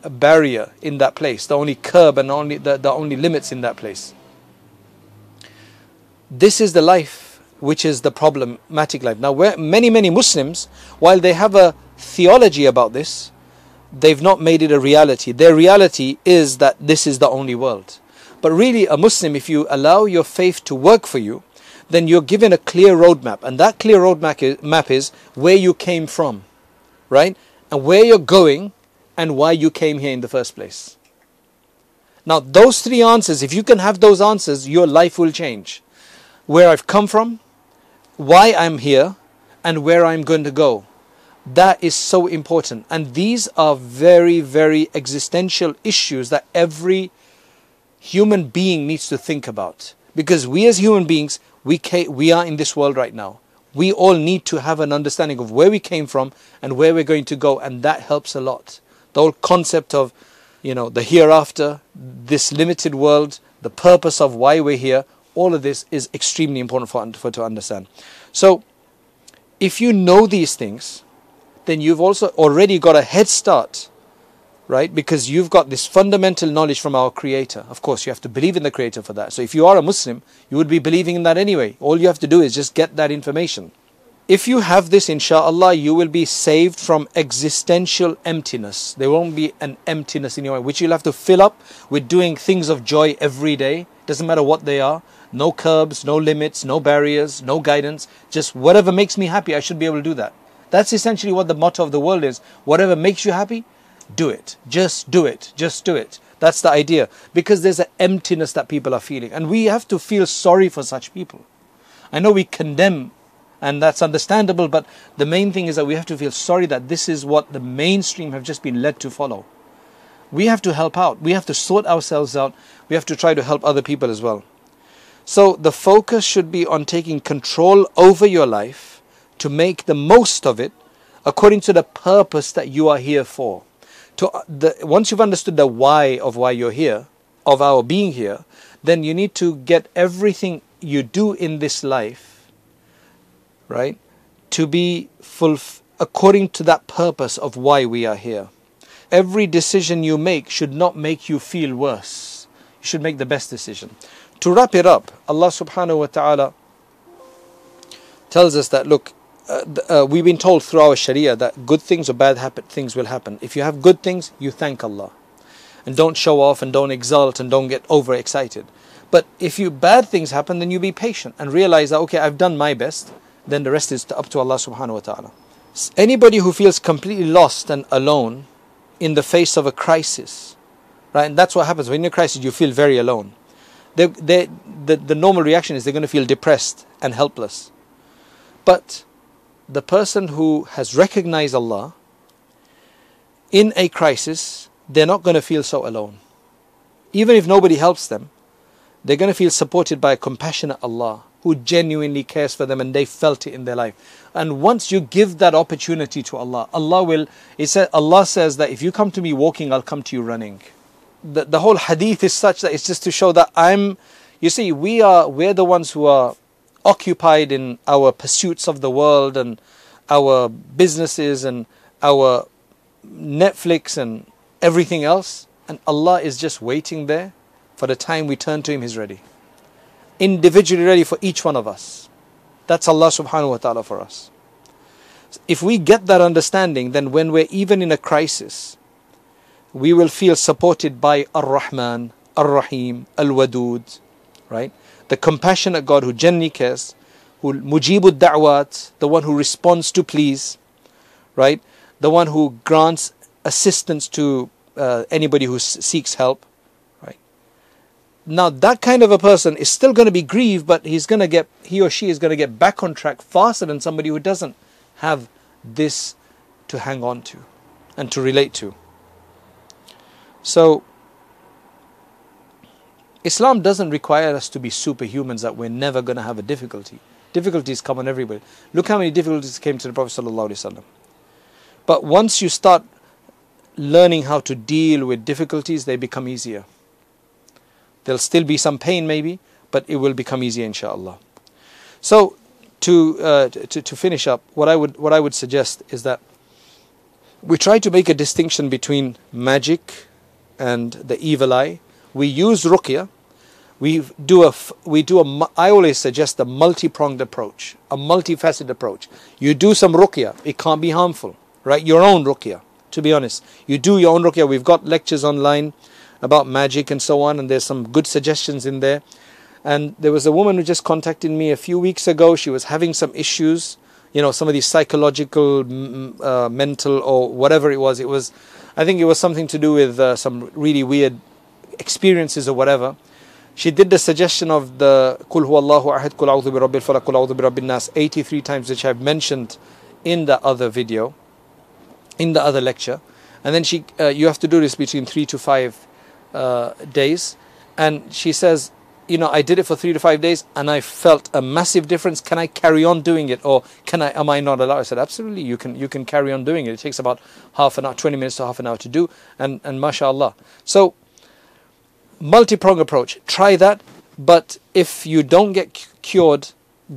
barrier in that place, the only curb and only the, the only limits in that place. This is the life which is the problematic life. Now, where many, many Muslims, while they have a theology about this, they've not made it a reality. Their reality is that this is the only world. But really, a Muslim, if you allow your faith to work for you, then you're given a clear roadmap. And that clear roadmap is, where you came from, right? And where you're going and why you came here in the first place. Now, those three answers, if you can have those answers, your life will change. Where I've come from, why I'm here, and where I'm going to go. That is so important. And these are very, very existential issues that every human being needs to think about. Because we as human beings, we, we are in this world right now. We all need to have an understanding of where we came from and where we're going to go, and that helps a lot. The whole concept of, you know, the hereafter, this limited world, the purpose of why we're here, all of this is extremely important for, for to understand. So, if you know these things, then you've also already got a head start right? Because you've got this fundamental knowledge from our Creator. Of course, you have to believe in the Creator for that. So if you are a Muslim, you would be believing in that anyway. All you have to do is just get that information. If you have this, inshallah, you will be saved from existential emptiness. There won't be an emptiness in your mind, which you'll have to fill up with doing things of joy every day. Doesn't matter what they are. No curbs, no limits, no barriers, no guidance. Just whatever makes me happy, I should be able to do that. That's essentially what the motto of the world is. Whatever makes you happy, do it. Just do it. Just do it. That's the idea. Because there's an emptiness that people are feeling. And we have to feel sorry for such people. I know we condemn, and that's understandable, but the main thing is that we have to feel sorry that this is what the mainstream have just been led to follow. We have to help out. We have to sort ourselves out. We have to try to help other people as well. So the focus should be on taking control over your life to make the most of it according to the purpose that you are here for to uh, the, once you've understood the why of why you're here, of our being here, then you need to get everything you do in this life, right, to be full according to that purpose of why we are here. Every decision you make should not make you feel worse. You should make the best decision. To wrap it up, Allah subhanahu wa ta'ala tells us that look, uh, uh, we've been told through our Sharia that good things or bad happen, things will happen. If you have good things, you thank Allah. And don't show off and don't exult, and don't get overexcited. But if you bad things happen, then you be patient and realize that okay, I've done my best. Then the rest is up to Allah subhanahu wa ta'ala. Anybody who feels completely lost and alone in the face of a crisis, right? And that's what happens when you're in a crisis, you feel very alone. They, they, the, the normal reaction is they're going to feel depressed and helpless. But the person who has recognized Allah in a crisis, they're not going to feel so alone. Even if nobody helps them, they're going to feel supported by a compassionate Allah who genuinely cares for them and they felt it in their life. And once you give that opportunity to Allah, Allah will, it says, Allah says that if you come to me walking, I'll come to you running. The, the whole hadith is such that it's just to show that I'm, you see, we are, we're the ones who are occupied in our pursuits of the world and our businesses and our Netflix and everything else. And Allah is just waiting there for the time we turn to Him, He's ready. Individually ready for each one of us. That's Allah subhanahu wa ta'ala for us. If we get that understanding, then when we're even in a crisis, we will feel supported by Ar Rahman, Ar Rahim, Al Wadud, right? the compassionate God who genuinely cares, who mujibud da'wat, the one who responds to pleas, right? The one who grants assistance to uh, anybody who seeks help, right? Now that kind of a person is still going to be grieved, but he's going to get, he or she is going to get back on track faster than somebody who doesn't have this to hang on to and to relate to. So Islam doesn't require us to be superhumans that we're never going to have a difficulty. Difficulties come on everybody. Look how many difficulties came to the Prophet ﷺ. But once you start learning how to deal with difficulties, they become easier. There'll still be some pain maybe, but it will become easier inshallah. So to, uh, to, to finish up, what I would what I would suggest is that we try to make a distinction between magic and the evil eye. We use ruqya. We do a we do a. I always suggest a multi-pronged approach, a multifaceted approach. You do some ruqya. It can't be harmful, right? Your own ruqya. To be honest, you do your own ruqya. We've got lectures online about magic and so on, and there's some good suggestions in there. And there was a woman who just contacted me a few weeks ago. She was having some issues, you know, some of these psychological, uh, mental, or whatever it was. It was, I think it was something to do with uh, some really weird experiences or whatever. She did the suggestion of the Kul Allahu Ahad, Kul A'udhu bi Rabbil Falaq, Kul A'udhu bi Rabbin Nas 83 times, which I've mentioned in the other video, in the other lecture. And then she, uh, you have to do this between three to five uh, days. And she says, you know, I did it for three to five days and I felt a massive difference. Can I carry on doing it or can I, am I not allowed? I said, absolutely, you can, you can carry on doing it. It takes about half an hour, 20 minutes to half an hour to do. And, and mashallah. So, multi prong approach. Try that. But if you don't get cured,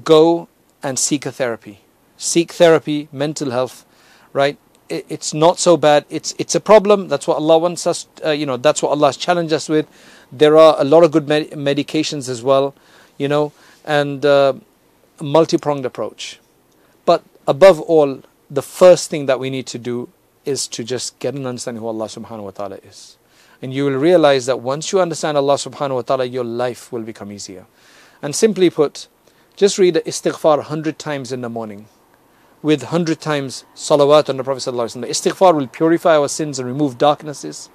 go and seek a therapy. Seek therapy, mental health, right? it's not so bad. It's it's a problem. That's what Allah wants us. Uh, you know, that's what Allah challenged us with. There are a lot of good med- medications as well, you know, and uh, multi-pronged approach. But above all, the first thing that we need to do is to just get an understanding who Allah subhanahu wa ta'ala is. And you will realize that once you understand Allah subhanahu wa ta'ala, your life will become easier. And simply put, just read the istighfar 100 times in the morning with 100 times salawat on the Prophet. The istighfar will purify our sins and remove darknesses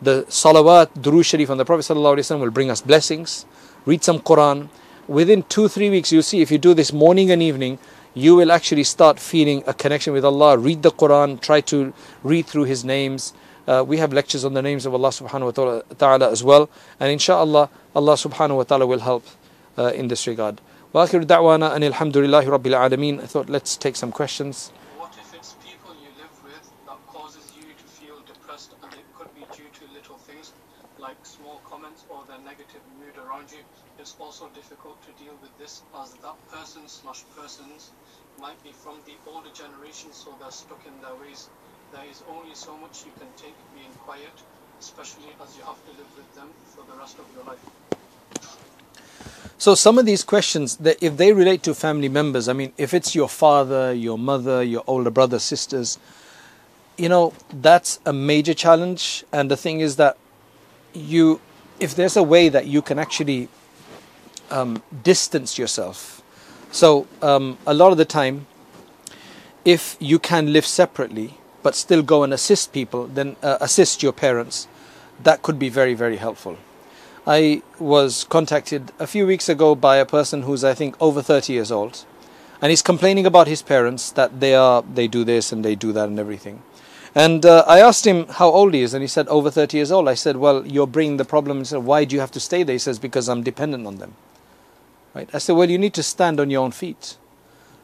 the salawat, durood sharif on the Prophet ﷺ will bring us blessings. Read some Quran. Within two, three weeks, you see if you do this morning and evening, you will actually start feeling a connection with Allah. Read the Quran, try to read through His names. Uh, we have lectures on the names of Allah subhanahu wa ta'ala as well. And inshallah, Allah subhanahu wa ta'ala will help uh, in this regard. وآخر دعوانا أن الحمد لله رب العالمين. I thought let's take some questions. also difficult to deal with this as that person slash persons might be from the older generation so they're stuck in their ways. There is only so much you can take being quiet, especially as you have to live with them for the rest of your life. So some of these questions, if they relate to family members, I mean, if it's your father, your mother, your older brother, sisters, you know, that's a major challenge. And the thing is that you, if there's a way that you can actually um, distance yourself. So um, a lot of the time, if you can live separately but still go and assist people, then uh, assist your parents, that could be very very helpful. I was contacted a few weeks ago by a person who's I think over 30 years old, and he's complaining about his parents that they are they do this and they do that and everything. And uh, I asked him how old he is, and he said over 30 years old. I said, "Well, you're bringing the problem." He said, "Why do you have to stay there?" He says, "Because I'm dependent on them." Right? I said, well, you need to stand on your own feet.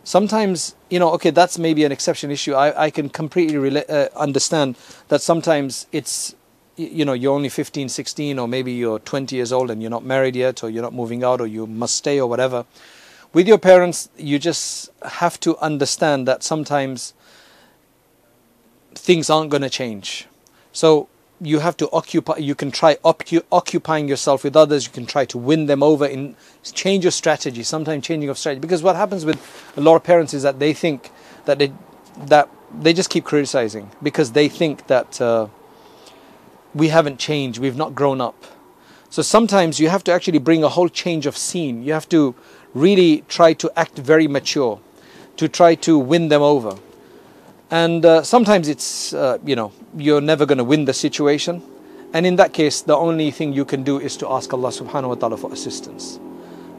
Sometimes, you know, okay, that's maybe an exception issue. I, I can completely rela- uh, understand that sometimes it's, you know, you're only 15, 16, or maybe you're 20 years old and you're not married yet, or you're not moving out, or you must stay, or whatever. With your parents, you just have to understand that sometimes things aren't going to change. So you have to occupy you can try occu- occupying yourself with others. You can try to win them over in change your strategy sometimes changing of strategy. Because what happens with a lot of parents is that they think that they that they just keep criticizing because they think that uh, we haven't changed we've not grown up. So sometimes you have to actually bring a whole change of scene. You have to really try to act very mature to try to win them over and uh, sometimes it's, uh, you know, you're never going to win the situation. And in that case, the only thing you can do is to ask Allah subhanahu wa ta'ala for assistance.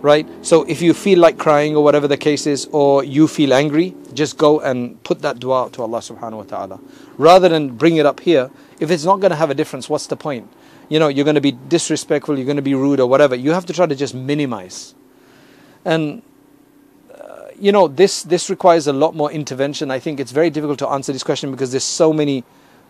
Right? So if you feel like crying or whatever the case is, or you feel angry, just go and put that dua to Allah subhanahu wa ta'ala. Rather than bring it up here, if it's not going to have a difference, what's the point? You know, you're going to be disrespectful, you're going to be rude or whatever. You have to try to just minimize. And you know, this this requires a lot more intervention. I think it's very difficult to answer this question because there's so many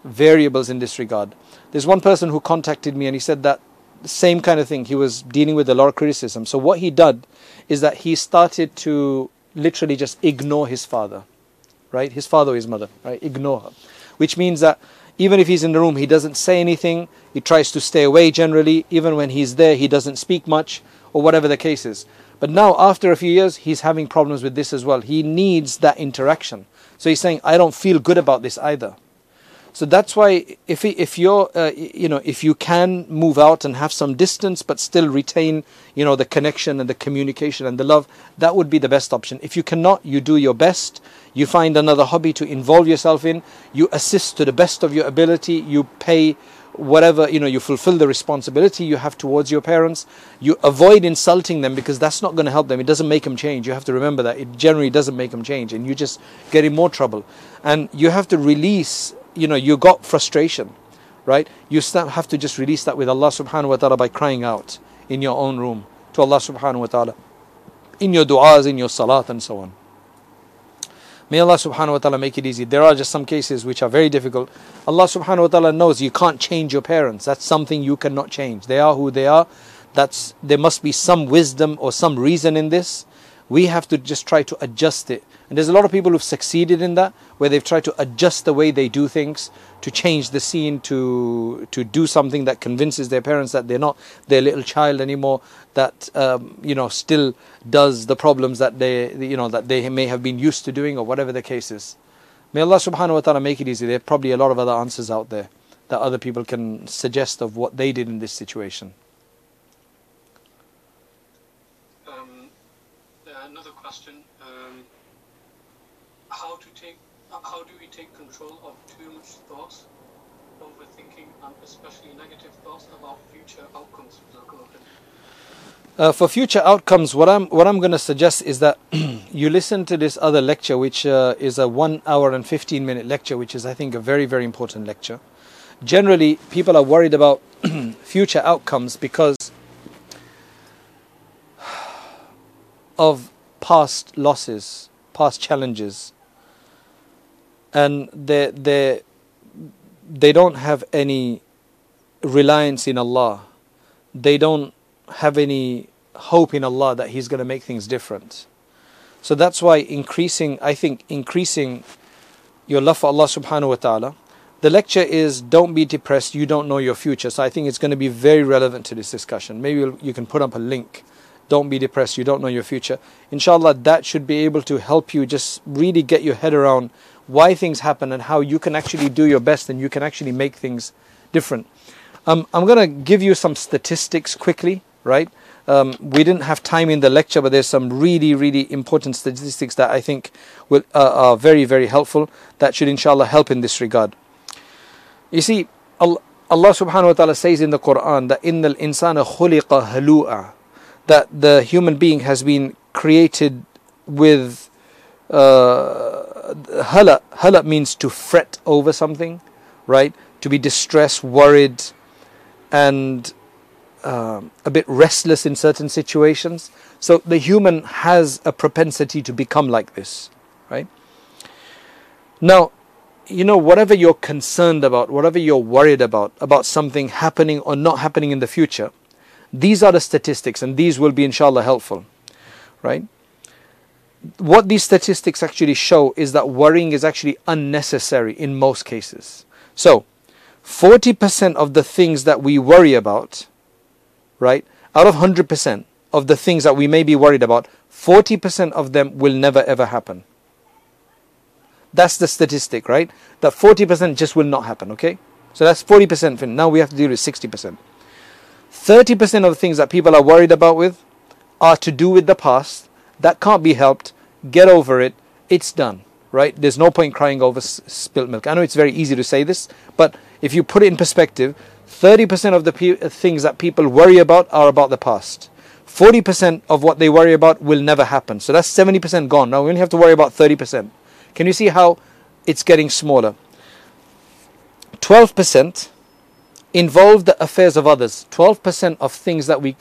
variables in this regard. There's one person who contacted me and he said that same kind of thing. He was dealing with a lot of criticism. So what he did is that he started to literally just ignore his father, right? His father or his mother, right? Ignore her, which means that even if he's in the room, he doesn't say anything. He tries to stay away generally. Even when he's there, he doesn't speak much or whatever the case is. But now, after a few years, he's having problems with this as well. He needs that interaction. So he's saying, I don't feel good about this either. So that's why if if you're uh, you know if you can move out and have some distance but still retain you know the connection and the communication and the love that would be the best option. If you cannot, you do your best. You find another hobby to involve yourself in. You assist to the best of your ability. You pay whatever you know you fulfill the responsibility you have towards your parents you avoid insulting them because that's not going to help them. It doesn't make them change. You have to remember that it generally doesn't make them change and you just get in more trouble. And you have to release you know you got frustration right? You have to just release that with Allah subhanahu wa ta'ala by crying out in your own room to Allah subhanahu wa ta'ala in your du'as in your salat and so on May Allah subhanahu wa ta'ala make it easy. There are just some cases which are very difficult. Allah subhanahu wa ta'ala knows you can't change your parents. That's something you cannot change. They are who they are. That's there must be some wisdom or some reason in this. We have to just try to adjust it and there's a lot of people who've succeeded in that, where they've tried to adjust the way they do things, to change the scene, to to do something that convinces their parents that they're not their little child anymore, that um, you know still does the problems that they you know that they may have been used to doing, or whatever the case is. May Allah Subhanahu wa Taala make it easy. There are probably a lot of other answers out there that other people can suggest of what they did in this situation. Um, another question. Um, how to take how do we take control of too much thoughts, overthinking, and especially negative thoughts about future outcomes? Uh, for future outcomes, what I'm what I'm going to suggest is that you listen to this other lecture, which uh, is a one hour and fifteen minute lecture, which is I think a very very important lecture. Generally, people are worried about future outcomes because of past losses, past challenges, and they they they don't have any reliance in Allah. They don't have any hope in Allah that He's going to make things different. So that's why increasing, I think, increasing your love for Allah subhanahu wa ta'ala. The lecture is Don't be depressed, you don't know your future. So I think it's going to be very relevant to this discussion. Maybe you can put up a link. Don't be depressed, you don't know your future. Inshallah, that should be able to help you just really get your head around why things happen and how you can actually do your best and you can actually make things different. Um, I'm going to give you some statistics quickly, right? Um, we didn't have time in the lecture, but there's some really, really important statistics that I think will, uh, are very, very helpful that should inshallah help in this regard. You see, Allah, subhanahu wa ta'ala says in the Quran that in the insana khuliqa halu'a that the human being has been created with uh, hala, hala means to fret over something, right? To be distressed, worried, and um, a bit restless in certain situations. So the human has a propensity to become like this, right? Now, you know, whatever you're concerned about, whatever you're worried about, about something happening or not happening in the future, these are the statistics, and these will be, inshallah, helpful, right? what these statistics actually show is that worrying is actually unnecessary in most cases. So, 40% of the things that we worry about, right, out of 100% of the things that we may be worried about, 40% of them will never ever happen. That's the statistic, right? That 40% just will not happen, okay? So that's 40%. Now we have to deal with 60%. 30% of the things that people are worried about with are to do with the past that can't be helped. Get over it. It's done. Right? There's no point crying over spilt milk. I know it's very easy to say this, but if you put it in perspective, 30% of the pe- uh, things that people worry about are about the past. 40% of what they worry about will never happen. So that's 70% gone. Now we only have to worry about 30%. Can you see how it's getting smaller? 12% involve the affairs of others. 12% of things that we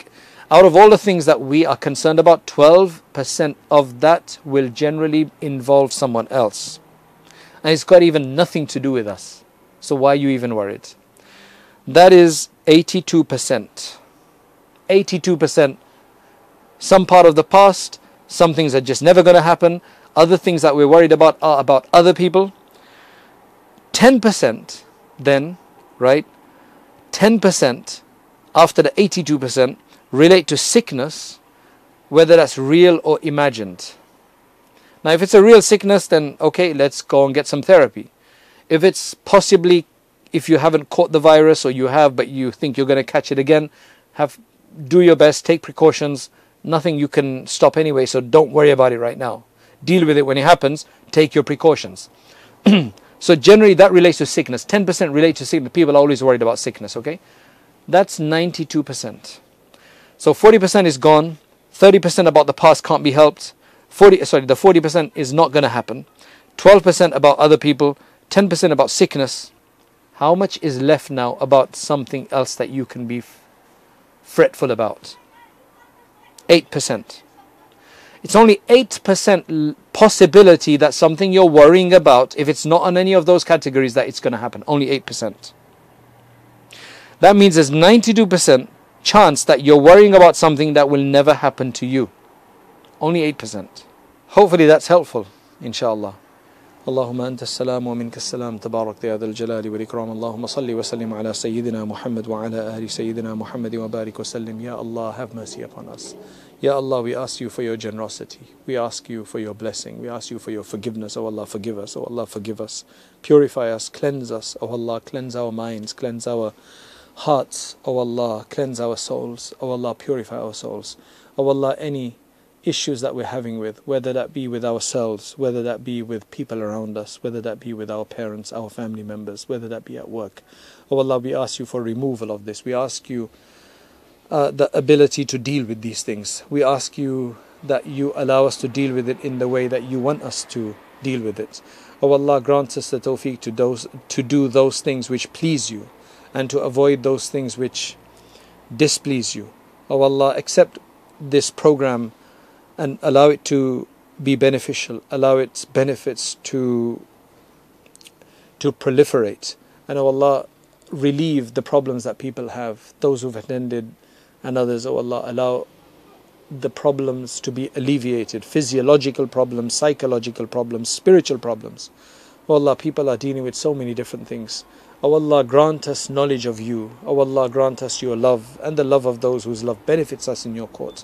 out of all the things that we are concerned about, 12% of that will generally involve someone else. And it's got even nothing to do with us. So why are you even worried? That is 82%. 82% some part of the past, some things are just never going to happen, other things that we're worried about are about other people. 10% then, right? 10% after the 82% relate to sickness, whether that's real or imagined. Now, if it's a real sickness, then okay, let's go and get some therapy. If it's possibly, if you haven't caught the virus or you have, but you think you're going to catch it again, have do your best, take precautions. Nothing you can stop anyway, so don't worry about it right now. Deal with it when it happens. Take your precautions. so generally, that relates to sickness. 10% relates to sickness. People are always worried about sickness. Okay, that's 92%. So 40% is gone. 30% about the past can't be helped. 40 sorry, the 40% is not going to happen. 12% about other people. 10% about sickness. How much is left now about something else that you can be fretful about? 8%. It's only 8% possibility that something you're worrying about, if it's not on any of those categories, that it's going to happen. Only 8%. That means there's 92% chance that you're worrying about something that will never happen to you. Only 8%. Hopefully that's helpful, inshallah. اللهم أنت السلام ومنك السلام تبارك يا ذا الجلال والإكرام اللهم صل وسلم على سيدنا محمد وعلى آل سيدنا محمد وبارك وسلم يا Allah have mercy upon us Ya Allah we ask you for your generosity we ask you for your blessing we ask you for your forgiveness oh Allah forgive us oh Allah forgive us purify us cleanse us oh Allah cleanse our minds cleanse our hearts oh Allah cleanse our souls oh Allah purify our souls oh Allah any issues that we're having with, whether that be with ourselves, whether that be with people around us, whether that be with our parents, our family members, whether that be at work. Oh Allah, we ask you for removal of this. We ask you uh, the ability to deal with these things. We ask you that you allow us to deal with it in the way that you want us to deal with it. Oh Allah, grant us the tawfiq to, those, to do those things which please you and to avoid those things which displease you. Oh Allah, accept this program and allow it to be beneficial, allow its benefits to to proliferate. And oh Allah, relieve the problems that people have, those who've attended and others, oh Allah, allow the problems to be alleviated, physiological problems, psychological problems, spiritual problems. Oh Allah, people are dealing with so many different things. Oh Allah, grant us knowledge of you. Oh Allah, grant us your love and the love of those whose love benefits us in your court.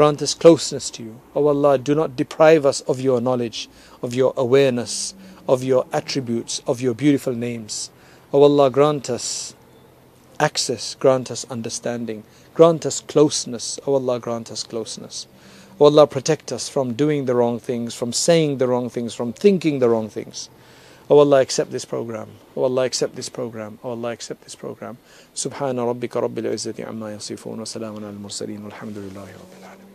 Grant us closeness to you. O oh Allah, do not deprive us of your knowledge, of your awareness, of your attributes, of your beautiful names. O oh Allah, grant us access, grant us understanding, grant us closeness. O oh Allah, grant us closeness. O oh Allah, protect us from doing the wrong things, from saying the wrong things, from thinking the wrong things. O oh Allah, accept this program. O oh Allah, accept this program. O oh Allah, accept this program. Subhana rabbika rabbil izzati amma yasifun wa salamun al mursaleen rabbil.